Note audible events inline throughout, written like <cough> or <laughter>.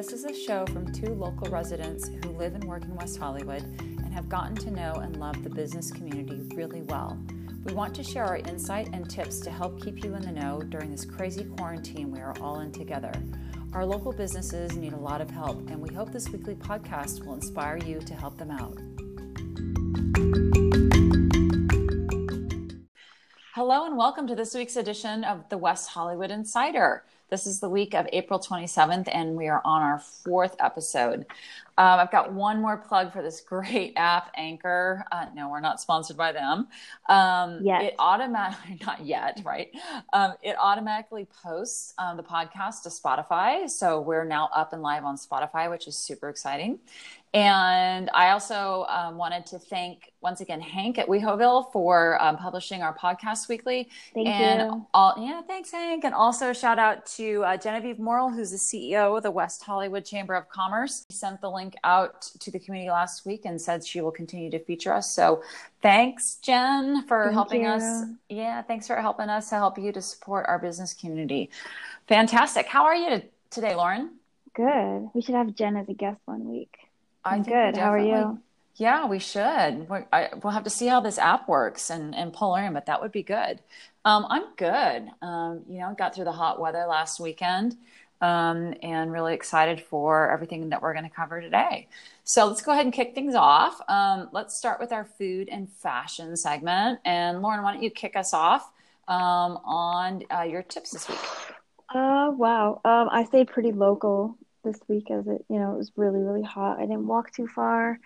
This is a show from two local residents who live and work in West Hollywood and have gotten to know and love the business community really well. We want to share our insight and tips to help keep you in the know during this crazy quarantine we are all in together. Our local businesses need a lot of help, and we hope this weekly podcast will inspire you to help them out. Hello, and welcome to this week's edition of the West Hollywood Insider. This is the week of April 27th, and we are on our fourth episode. Um, I've got one more plug for this great <laughs> app, Anchor. Uh, no, we're not sponsored by them. Um, Yes. It automatically, <laughs> not yet, right? Um, it automatically posts um, the podcast to Spotify. So we're now up and live on Spotify, which is super exciting. And I also um, wanted to thank once again Hank at WeHoville for um, publishing our podcast weekly. Thank and you. All, yeah, thanks, Hank. And also shout out to uh, Genevieve Morrill, who's the CEO of the West Hollywood Chamber of Commerce. She sent the link out to the community last week and said she will continue to feature us. So thanks, Jen, for Thank helping you. us. Yeah, thanks for helping us to help you to support our business community. Fantastic. How are you today, Lauren? Good. We should have Jen as a guest one week. I'm we good. How are you? Yeah, we should. I, we'll have to see how this app works and, and pull her in, but that would be good. Um, I'm good. Um, you know, got through the hot weather last weekend um, and really excited for everything that we're going to cover today. So let's go ahead and kick things off. Um, let's start with our food and fashion segment. And Lauren, why don't you kick us off um, on uh, your tips this week? Uh, wow. Um, I stayed pretty local this week as it, you know, it was really, really hot. I didn't walk too far.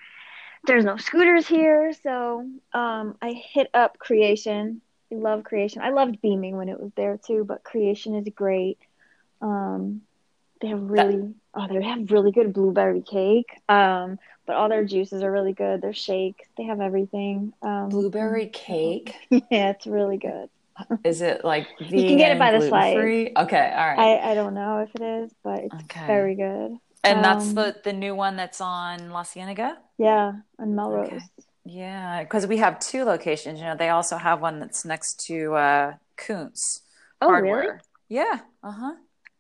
There's no scooters here, so um, I hit up Kreation. I love Kreation. I loved Beaming when it was there too, but Kreation is great. Um, they have really, oh, they have really good blueberry cake. Um, but all their juices are really good. Their shakes, they have everything. Um, Blueberry <laughs> cake. yeah, it's really good. <laughs> Is it like vegan, can get it by the slice. gluten-free? Okay, all right. I, I don't know if it is, but it's Okay. very good. And that's Um, the the new one that's on La Cienega. Yeah, on Melrose. Okay. Yeah, because we have two locations. You know, they also have one that's next to uh, Koontz Oh, Hardware. really? Yeah. Uh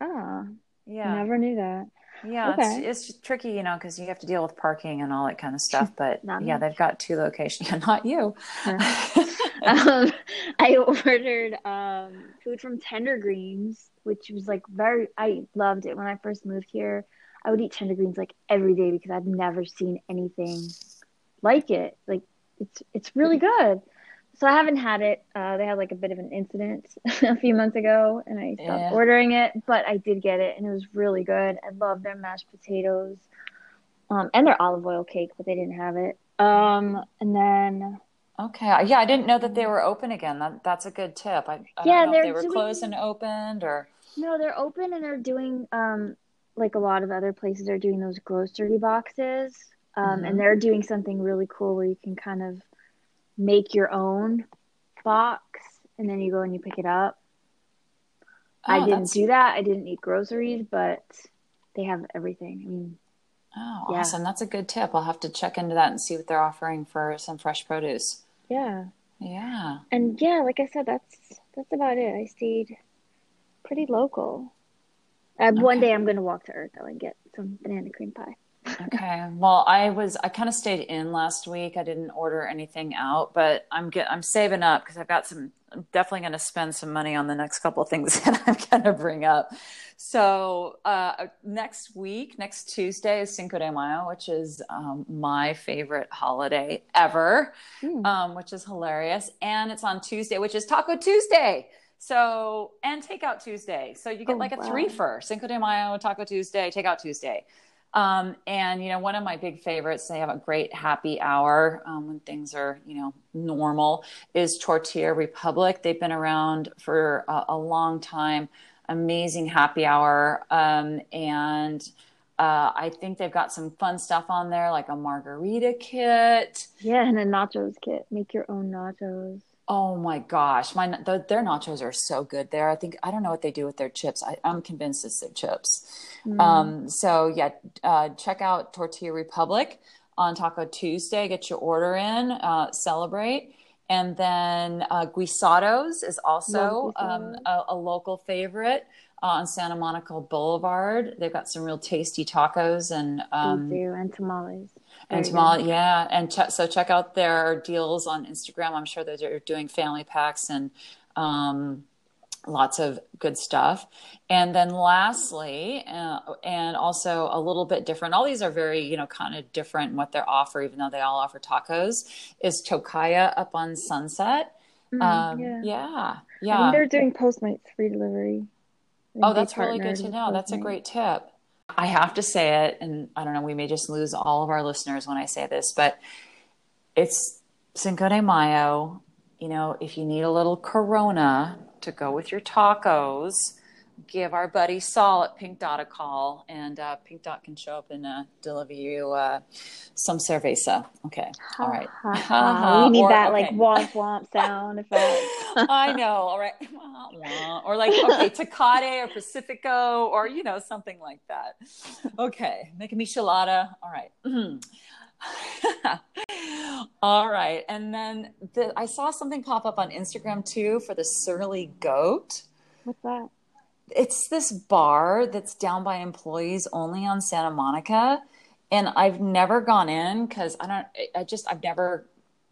Oh, Yeah. never knew that. Yeah. Okay. It's, it's tricky, you know, because you have to deal with parking and all that kind of stuff. <laughs> But yeah, they've got two locations. <laughs> Not you. <laughs> um, I ordered um, food from Tender Greens, which was like very, I loved it when I first moved here. I would eat Tender Greens like every day because I've never seen anything like it. Like it's it's really good. So I haven't had it. Uh, they had like a bit of an incident <laughs> a few months ago, and I stopped Yeah. ordering it. But I did get it, and it was really good. I love their mashed potatoes, um, and their olive oil cake, but they didn't have it. Um, and then okay. Yeah, I didn't know that they were open again. That that's a good tip. I, I Yeah, don't know if they were doing- closed and opened or. No, they're open and they're doing um like a lot of other places are doing those grocery boxes. Um Mhm. and they're doing something really cool where you can kind of make your own box and then you go and you pick it up. I Oh, didn't that's- do that. I didn't need groceries, but they have everything. I mean, Oh, Yeah. awesome. That's a good tip. I'll have to check into that and see what they're offering for some fresh produce. yeah. Yeah. And yeah, like I said, that's that's about it. I stayed pretty local. Uh, One day I'm gonna walk to Earth though and get some banana cream pie. Okay. Well, I was I kind of stayed in last week. I didn't order anything out, but I'm get I'm saving up because I've got some I'm definitely going to spend some money on the next couple of things <laughs> that I'm going to bring up. So, uh next week, next Tuesday is Cinco de Mayo, which is um, my favorite holiday ever. Mm. um, which is hilarious. And it's on Tuesday, which is Taco Tuesday. So, and Takeout Tuesday. So you get Oh, like a wow. three for Cinco de Mayo, Taco Tuesday, Takeout Tuesday. Um, and, you know, one of my big favorites, they have a great happy hour um, when things are, you know, normal, is Tortilla Republic. They've been around for a, a long time. Amazing happy hour. Um, and uh, I think they've got some fun stuff on there, like a margarita kit. Yeah, and a nachos kit. Make your own nachos. Oh my gosh, my the, their nachos are so good there. I think I don't know what they do with their chips. I, I'm convinced it's their chips. Mm. Um, so yeah, uh, check out Tortilla Republic on Taco Tuesday. Get your order in, uh, celebrate, And then uh, Guisados is also um, a, a local favorite uh, on Santa Monica Boulevard. They've got some real tasty tacos and um, they do, and tamales. And Very tamale, yeah. And ch- so check out their deals on Instagram. I'm sure that they're doing family packs and um, lots of good stuff. And then lastly, uh, and also a little bit different, all these are very, you know, kind of different in what they offer, even though they all offer tacos, is Tocaya up on Sunset. Mm, Um, yeah. yeah, yeah. they're doing Postmates free delivery. I Oh, that's really good to know. That's a great tip. I have to say it, and I don't know, we may just lose all of our listeners when I say this, but it's Cinco de Mayo. You know, if you need a little Corona to go with your tacos, give our buddy Saul at Pink Dot a call, and uh, Pink Dot can show up and uh, deliver you uh, some cerveza. Okay, all right. We <laughs> need Or- that like okay. womp womp sound effect. <laughs> I know, all right. <laughs> Or like, okay, Tecate or Pacifico or, you know, something like that. Okay, make a michelada. All right. all right. And then the, I saw something pop up on Instagram too for the Surly Goat. What's that? It's this bar that's down by employees only on Santa Monica. And I've never gone in because I don't, I just, I've never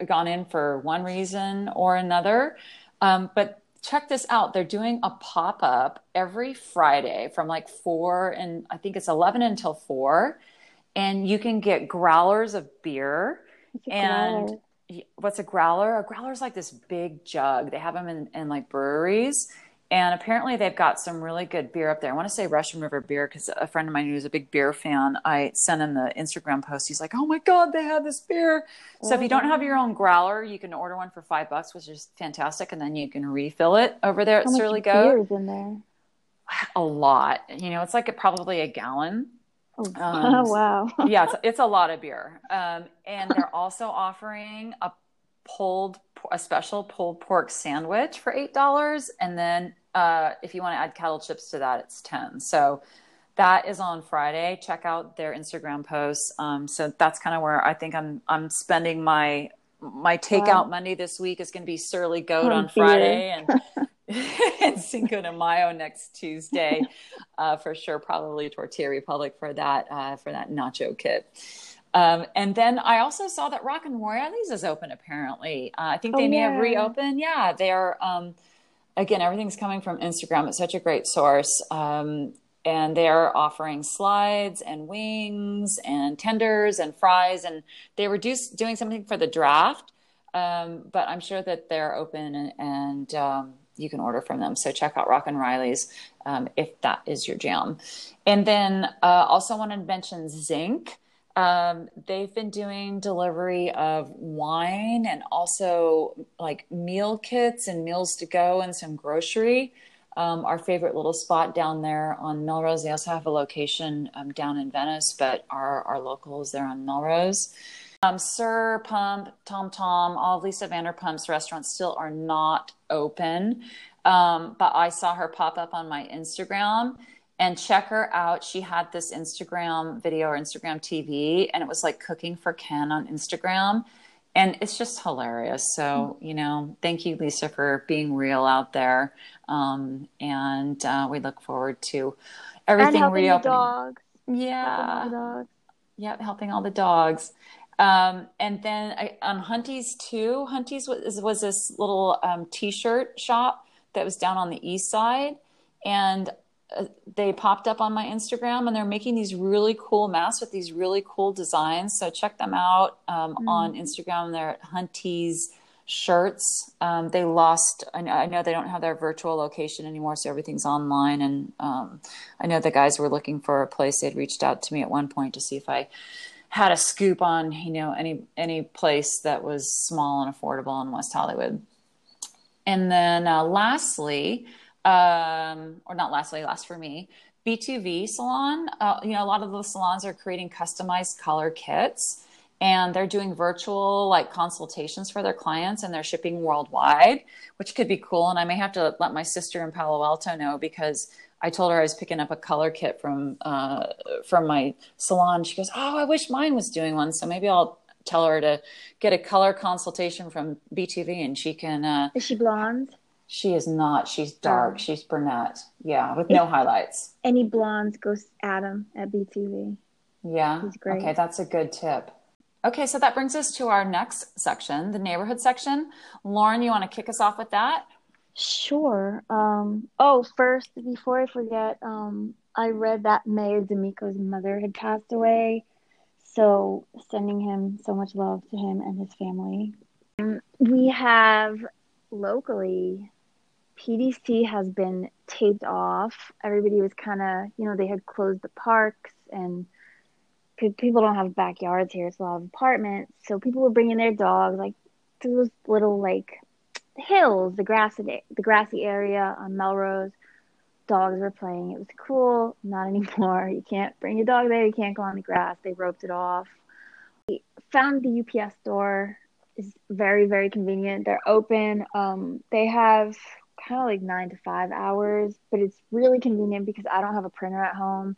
gone in for one reason or another. Um, but check this out. They're doing a pop up every Friday from like four and I think it's 11 until four. And you can get growlers of beer. And growler? what's a growler? A growler is like this big jug. They have them in, in like breweries. And apparently they've got some really good beer up there. I want to say Russian River beer because a friend of mine who's a big beer fan, I sent him the Instagram post. He's like, "Oh my god, they have this beer!" So if you don't have your own growler, you can order one for five bucks, which is fantastic, and then you can refill it over there at How much Surly beer Goat. is in there? A lot, you know, it's like a, probably a gallon. Oh, Um, <laughs> wow. yeah, it's, it's a lot of beer. Um, and they're also offering a pulled, a special pulled pork sandwich for eight dollars, and then uh, if you want to add kettle chips to that, it's ten. So that is on Friday. Check out their Instagram posts. Um, so that's kind of where I think I'm I'm spending my my takeout Wow. Monday this week is going to be Surly Goat Oh, on. Friday and <laughs> and Cinco de Mayo next Tuesday uh, for sure. Probably Tortilla Republic for that uh, for that nacho kit. Um, and then I also saw that Rock and Royales is open. Apparently, uh, I think Oh, they may yeah. have reopened. Yeah, they are. Um, again, everything's coming from Instagram. It's such a great source. Um, and they are offering slides and wings and tenders and fries. And they were do- doing something for the draft, um, but I'm sure that they're open and, and um, you can order from them. So check out Rock and Reilly's um, if that is your jam. And then uh, also want to mention Zinc. Um, they've been doing delivery of wine and also like meal kits and meals to go and some grocery. Um, our favorite little spot down there on Melrose. They also have a location um, down in Venice, but our, our local is there on Melrose. Um, SUR Pump, Tom Tom, all of Lisa Vanderpump's restaurants still are not open. Um, but I saw her pop up on my Instagram and check her out. She had this Instagram video or Instagram TV, and it was like cooking for Ken on Instagram. And it's just hilarious. So, you know, thank you, Lisa, for being real out there. Um, and uh, we look forward to and everything the reopening. dogs. Yeah. Dogs. Yep, helping all the dogs. Um, and then I, on Hunties too, Hunties was, was this little um, t-shirt shop that was down on the east side, and uh, they popped up on my Instagram, and they're making these really cool masks with these really cool designs. So check them out um, on Instagram. They're at Hunties shirts. Um, they lost. I know, I know they don't have their virtual location anymore, so everything's online. And um, I know the guys were looking for a place. They'd reached out to me at one point to see if I had a scoop on you know any any place that was small and affordable in West Hollywood. And then uh, lastly, um, or not lastly, last for me, B2V salon. Uh, you know, a lot of the salons are creating customized color kits and they're doing virtual like consultations for their clients and they're shipping worldwide, which could be cool. And I may have to let my sister in Palo Alto know because I told her I was picking up a color kit from uh, from my salon. She goes, "Oh, I wish mine was doing one." So maybe I'll tell her to get a color consultation from BTV, and she can. Uh, Is she blonde? She is not. She's dark. She's brunette. Yeah, with no highlights. Any blondes, go Adam at BTV. Yeah. He's great. Okay, that's a good tip. Okay, so that brings us to our next section, the neighborhood section. Lauren, you want to kick us off with that? Sure. Um, oh, first, before I forget, um, I read that Mayor D'Amico's mother had passed away. So, sending him so much love to him and his family. We have locally, PDC has been taped off. Everybody was kind of, you know, they had closed the parks and people don't have backyards here. It's a lot of apartments. So people were bringing their dogs like to those little like hills, the grassy the grassy area on Melrose. Dogs were playing. It was cool. Not <laughs> anymore. You can't bring your dog there. You can't go on the grass. They roped it off. We found the UPS store is very very convenient. They're open. Um, they have kind of like nine to five hours, but it's really convenient because I don't have a printer at home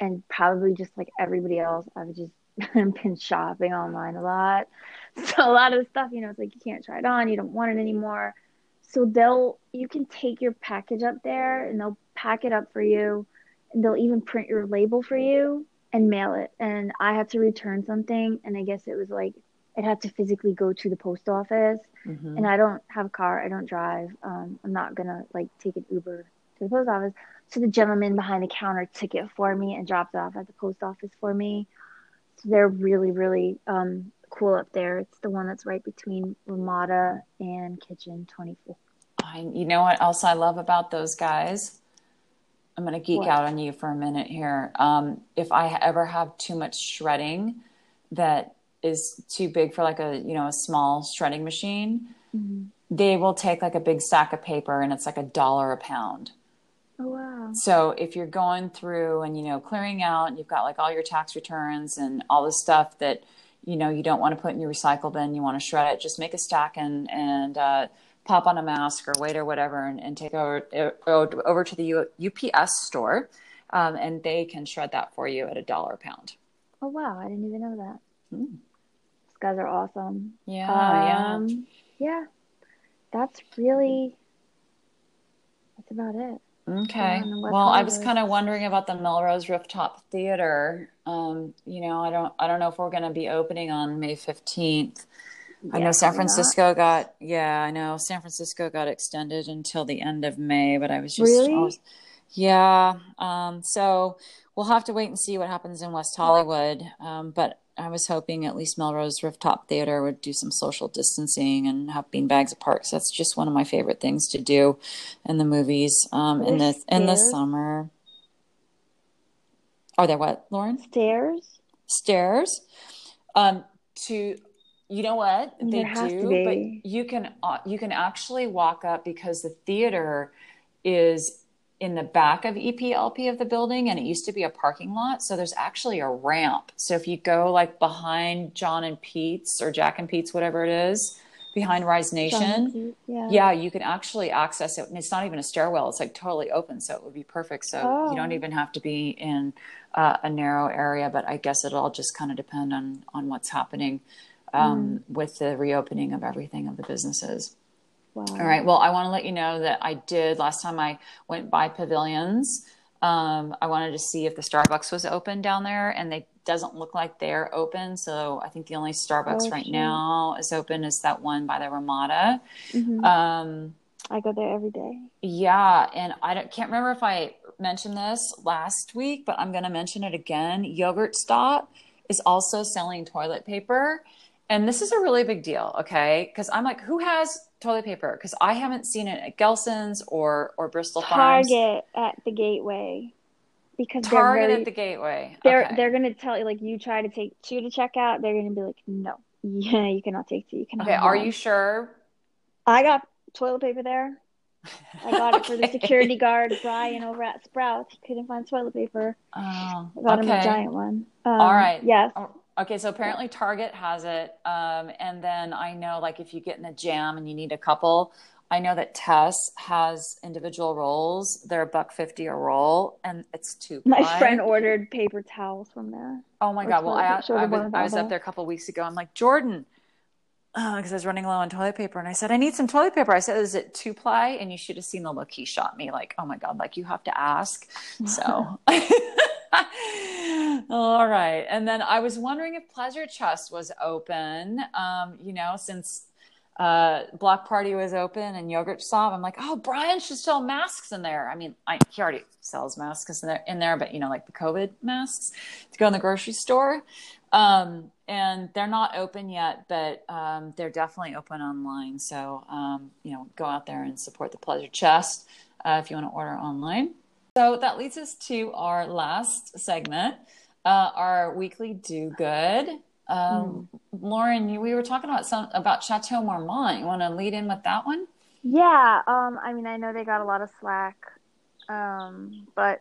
and probably just like everybody else, I've just <laughs> been shopping online a lot. <laughs> So a lot of the stuff, you know, it's like you can't try it on, you don't want it anymore. So they'll you can take your package up there and they'll pack it up for you and they'll even print your label for you and mail it. And I had to return something and I guess it was like it had to physically go to the post office. Mm-hmm. And I don't have a car, I don't drive. Um, I'm not gonna like take an Uber to the post office. So the gentleman behind the counter took it for me and dropped it off at the post office for me. So they're really, really um, cool up there. It's the one that's right between Ramada and Kitchen 24. I, you know what else I love about those guys? I'm going to geek what? out on you for a minute here. Um, if I ever have too much shredding that is too big for like a you know a small shredding machine, mm-hmm. they will take like a big stack of paper and it's like a dollar a pound. Oh, wow. So if you're going through and, you know, clearing out, and you've got like all your tax returns and all the stuff that, you know, you don't want to put in your recycle bin, you want to shred it, just make a stack and, and, uh, pop on a mask or wait or whatever and, and take over, over to the U- UPS store. Um, and they can shred that for you at a dollar a pound. Oh, wow. I didn't even know that. Hmm. Guys are awesome. Yeah. Um, yeah. Yeah. That's really, that's about it. Okay. Well, I was kind of wondering about the Melrose Rooftop Theater. Um, you know, I don't, I don't know if we're going to be opening on May fifteenth. I know San Francisco not. got, yeah, I know San Francisco got extended until the end of May, but I was just, really? was, yeah. Um, so we'll have to wait and see what happens in West Hollywood. Um, but I was hoping at least Melrose Rooftop Theater would do some social distancing and have beanbags apart. So that's just one of my favorite things to do in the movies um, in the stairs? in the summer. Are there what, Lauren? Stairs. Stairs. Um, to you know what they do, but you can uh, you can actually walk up because the theater is in the back of EPLP of the building and it used to be a parking lot. So there's actually a ramp. So if you go like behind John and Pete's or Jack and Pete's, whatever it is, behind Rise Nation, yeah. yeah, you can actually access it. And it's not even a stairwell, it's like totally open. So it would be perfect. So oh. you don't even have to be in uh, a narrow area, but I guess it'll all just kind of depend on, on what's happening um, mm. with the reopening of everything of the businesses. Wow. All right. Well, I want to let you know that I did last time I went by Pavilions. Um, I wanted to see if the Starbucks was open down there, and they doesn't look like they're open. So I think the only Starbucks oh, right now is open is that one by the Ramada. Mm-hmm. Um, I go there every day. Yeah, and I can't remember if I mentioned this last week, but I'm going to mention it again. Yogurt Stop is also selling toilet paper. And this is a really big deal, okay? Because I'm like, who has toilet paper because I haven't seen it at Gelson's or or Bristol Farms. Target at the Gateway because Target very, at the Gateway. They're okay. they're gonna tell you like you try to take two to check out, they're gonna be like, no, yeah, you cannot take two. You cannot. Okay, are you sure? I got toilet paper there. I got okay. it for the <laughs> security guard Brian over at Sprouts. He couldn't find toilet paper. Oh, I got okay. him a giant one. Um, All right. Yes. Oh, Okay, so apparently Target has it. Um, and then I know, like, if you get in a jam and you need a couple, I know that Tess has individual rolls. They're a buck fifty a roll, and it's two. My friend ordered paper towels from there. Oh my god! Well, I, I, I, was, I was up there a couple weeks ago. I'm like Jordan, because uh, I was running low on toilet paper, and I said I need some toilet paper. I said, "Is it two ply?" And you should have seen the look he shot me. Like, oh my god! Like you have to ask. So. <laughs> <laughs> <laughs> All right. And then I was wondering if Pleasure Chest was open, um, you know, since uh, Block Party was open and Yogurt Stop. I'm like, oh, Brian should sell masks in there. I mean, I, he already sells masks in there, in there, but you know, like the COVID masks to go in the grocery store. Um, and they're not open yet, but um, they're definitely open online. So, um, you know, go out there and support the Pleasure Chest uh, if you want to order online. So that leads us to our last segment, uh, our weekly do good. Um, mm. Lauren, you, we were talking about some about Chateau Marmont. You want to lead in with that one? Yeah. Um, I mean, I know they got a lot of slack, um, but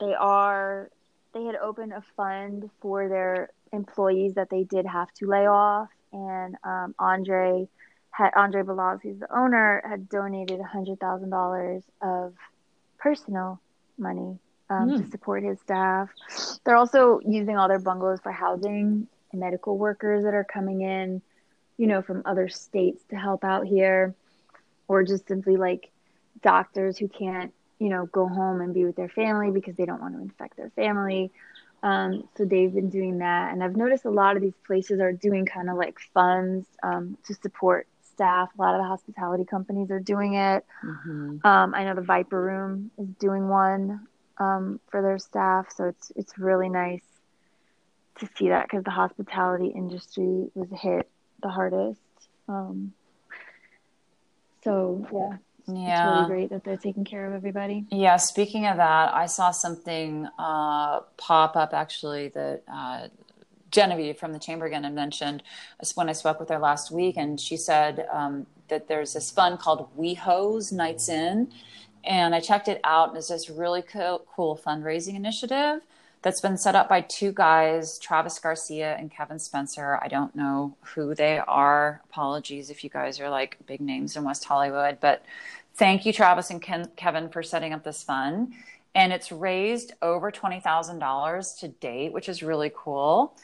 they are they had opened a fund for their employees that they did have to lay off, and um, Andre had Andre Balazs, who's the owner, had donated a hundred thousand dollars of personal money um, mm. to hmm. support his staff. They're also using all their bungalows for housing medical workers that are coming in, you know, from other states to help out here, or just simply like doctors who can't, you know, go home and be with their family because they don't want to infect their family. Um, so they've been doing that, and I've noticed a lot of these places are doing kind of like funds um, to support staff. A lot of the hospitality companies are doing it. Mm-hmm. Um, I know the Viper Room is doing one um, for their staff, so it's it's really nice to see that because the hospitality industry was hit the hardest. Um, so yeah, yeah, it's really great that they're taking care of everybody. Yeah. Speaking of that, I saw something uh, pop up actually that. Uh, Genevieve from the Chamber again had mentioned when I spoke with her last week, and she said um, that there's this fund called WeHose Nights In, and I checked it out, and it's this really cool, cool fundraising initiative that's been set up by two guys, Travis Garcia and Kevin Spencer. I don't know who they are. Apologies if you guys are like big names in West Hollywood, but thank you, Travis and Ken- Kevin, for setting up this fund. And it's raised over $20,000 to date, which is really cool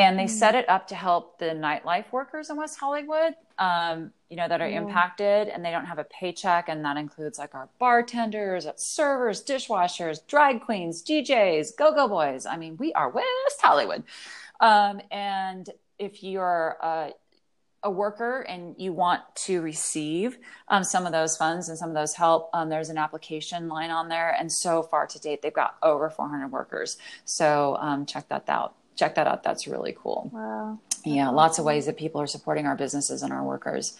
and they mm-hmm. set it up to help the nightlife workers in West Hollywood, um, you know, that are impacted and they don't have a paycheck. And that includes like our bartenders, servers, dishwashers, drag queens, DJs, go go boys. I mean, we are West Hollywood. Um, and if you're a, a, worker and you want to receive um, some of those funds and some of those help, um, there's an application line on there. And so far to date, they've got over 400 workers. So um, check that out check that out. That's really cool. Wow. Yeah, lots of ways that people are supporting our businesses and our workers.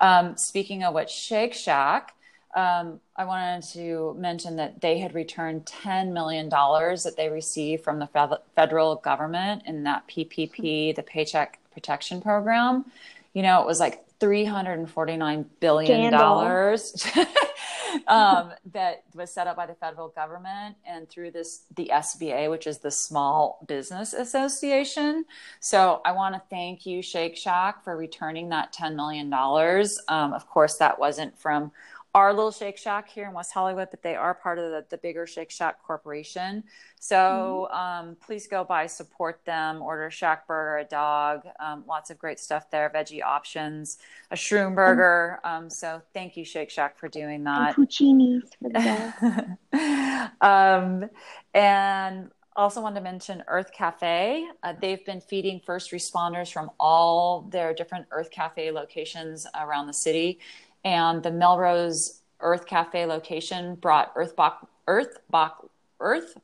Um, speaking of which, Shake Shack, um, I wanted to mention that they had returned $10 million that they received from the federal government in that PPP, the Paycheck Protection Program. You know, it was like $349 billion. <laughs> um, that was set up by the federal government and through this the SBA, which is the Small Business Association. So I want to thank you, Shake Shack, for returning that ten million dollars. Um, of course, that wasn't from our little Shake Shack here in West Hollywood, but they are part of the, the bigger Shake Shack corporation. So mm-hmm. um, please go by, support them, order a Shack burger, a dog, um, lots of great stuff there, veggie options, a shroom burger. Mm-hmm. Um, so thank you, Shake Shack, for doing that. And puccinis for the dog. <laughs> Um, and also wanted to mention Earth Cafe. Uh, they've been feeding first responders from all their different Earth Cafe locations around the city and the Melrose Earth Cafe location brought Earth Box, Earth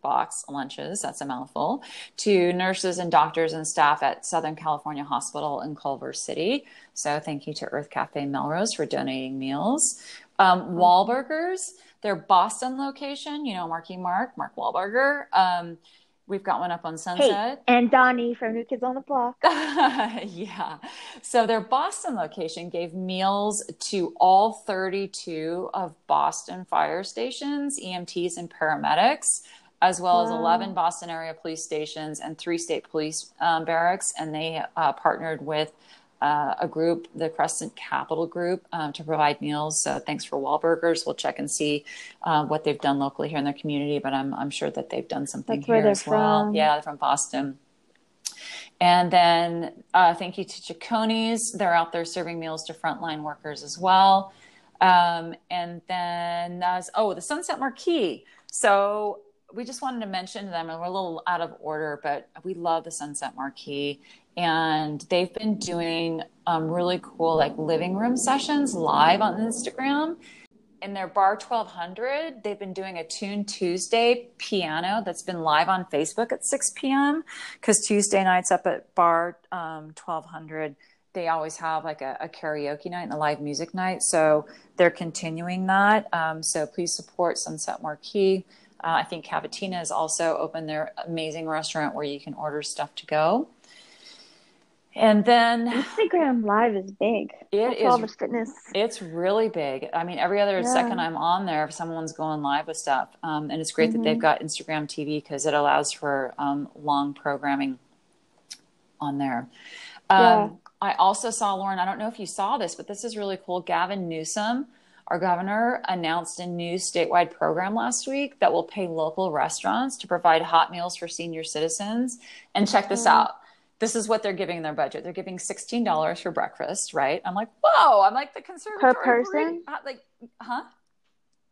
Box, lunches, that's a mouthful, to nurses and doctors and staff at Southern California Hospital in Culver City. So thank you to Earth Cafe Melrose for donating meals. Um, Wahlburgers, their Boston location, you know, Marky Mark, Mark Wahlberger. Um, We've got one up on Sunset. Hey, and Donnie from New Kids on the Block. <laughs> yeah. So their Boston location gave meals to all 32 of Boston fire stations, EMTs, and paramedics, as well wow. as 11 Boston area police stations and three state police um, barracks. And they uh, partnered with uh, a group, the Crescent Capital Group, um, to provide meals. So thanks for Wahlburgers. We'll check and see uh, what they've done locally here in their community, but I'm, I'm sure that they've done something That's here they're as well. Yeah, they're from Boston. And then uh, thank you to Chiconi's. They're out there serving meals to frontline workers as well. Um, and then, uh, oh, the Sunset Marquis. So we just wanted to mention them, and we're a little out of order, but we love the Sunset Marquis. And they've been doing um, really cool, like living room sessions live on Instagram. In their bar 1200 they've been doing a tune tuesday piano that's been live on facebook at 6 p.m because tuesday nights up at bar um, 1200 they always have like a, a, karaoke night and a live music night. So they're continuing that. Um, so please support sunset marquis. Uh, i think cavatina has also opened their amazing restaurant where you can order stuff to go and then Instagram Live is big. It That's is all the fitness. It's really big. I mean, every other Yeah. second I'm on there, if someone's going live with stuff, um, and it's great that they've Mhm. got Instagram TV because it allows for um, long programming on there. Um, Yeah. I also saw Lauren. I don't know if you saw this, but this is really cool. Gavin Newsom, our governor, announced a new statewide program last week that will pay local restaurants to provide hot meals for senior citizens. And check this Mhm. out. This is what they're giving their budget. They're giving sixteen dollars for breakfast, right? I'm like, whoa! I'm like the conservatory per person? uh, like, huh?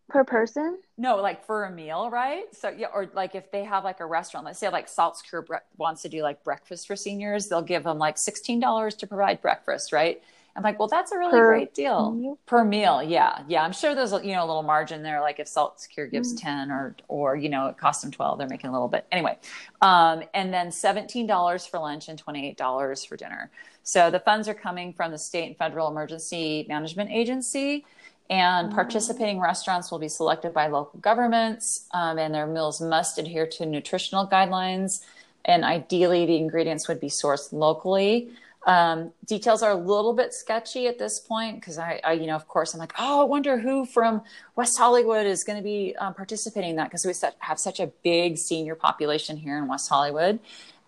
Per person? No, like for a meal, right? So yeah, or like if they have like a restaurant, let's say like Salt's Cure bre- wants to do like breakfast for seniors, they'll give them like sixteen dollars to provide breakfast, right? I'm like, well, that's a really Per great deal meal? per meal. Yeah, yeah. I'm sure there's a, you know a little margin there. Like if Salt Cure gives Mm. ten or or you know it costs them twelve, they're making a little bit anyway. Um, and then seventeen dollars for lunch and twenty eight dollars for dinner. So the funds are coming from the state and federal emergency management agency. And Mm. participating restaurants will be selected by local governments, um, and their meals must adhere to nutritional guidelines. And ideally, the ingredients would be sourced locally. Um, details are a little bit sketchy at this point because I, I, you know, of course, I'm like, oh, I wonder who from West Hollywood is going to be um, participating in that because we set, have such a big senior population here in West Hollywood.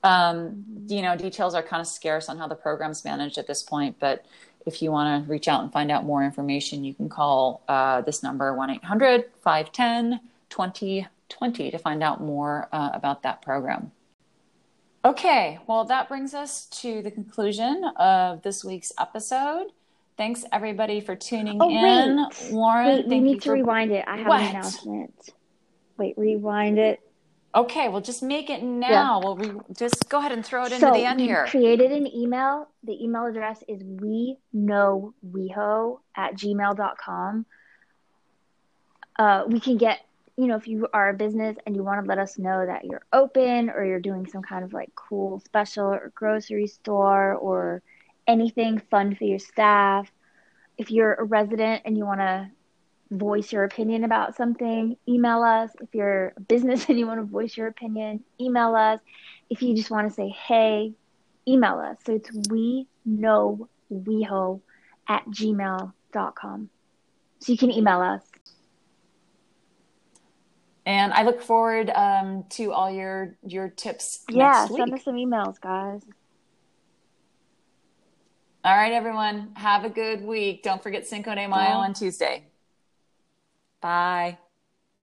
Um, you know, details are kind of scarce on how the program's managed at this point, but if you want to reach out and find out more information, you can call uh, this number 1 800 510 2020 to find out more uh, about that program. Okay, well, that brings us to the conclusion of this week's episode. Thanks everybody for tuning Oh, in. wait. Lauren, Wait, we need to for- rewind it. I have What? an announcement. Wait, rewind it. Okay, well, just make it now. We'll re- just go ahead and throw it into the end here. we here. created an email. The email address is we know weho at gmail.com. Uh, we can get, you know, if you are a business and you want to let us know that you're open or you're doing some kind of like cool special or grocery store or anything fun for your staff. If you're a resident and you want to voice your opinion about something, email us. If you're a business <laughs> and you want to voice your opinion, email us. If you just want to say hey, email us. So it's we know weho at gmail.com. So you can email us. And I look forward um, to all your your tips Yeah, next week. send us some emails, guys. All right, everyone. Have a good week. Don't forget Cinco de Mayo Bye. on Tuesday. Bye.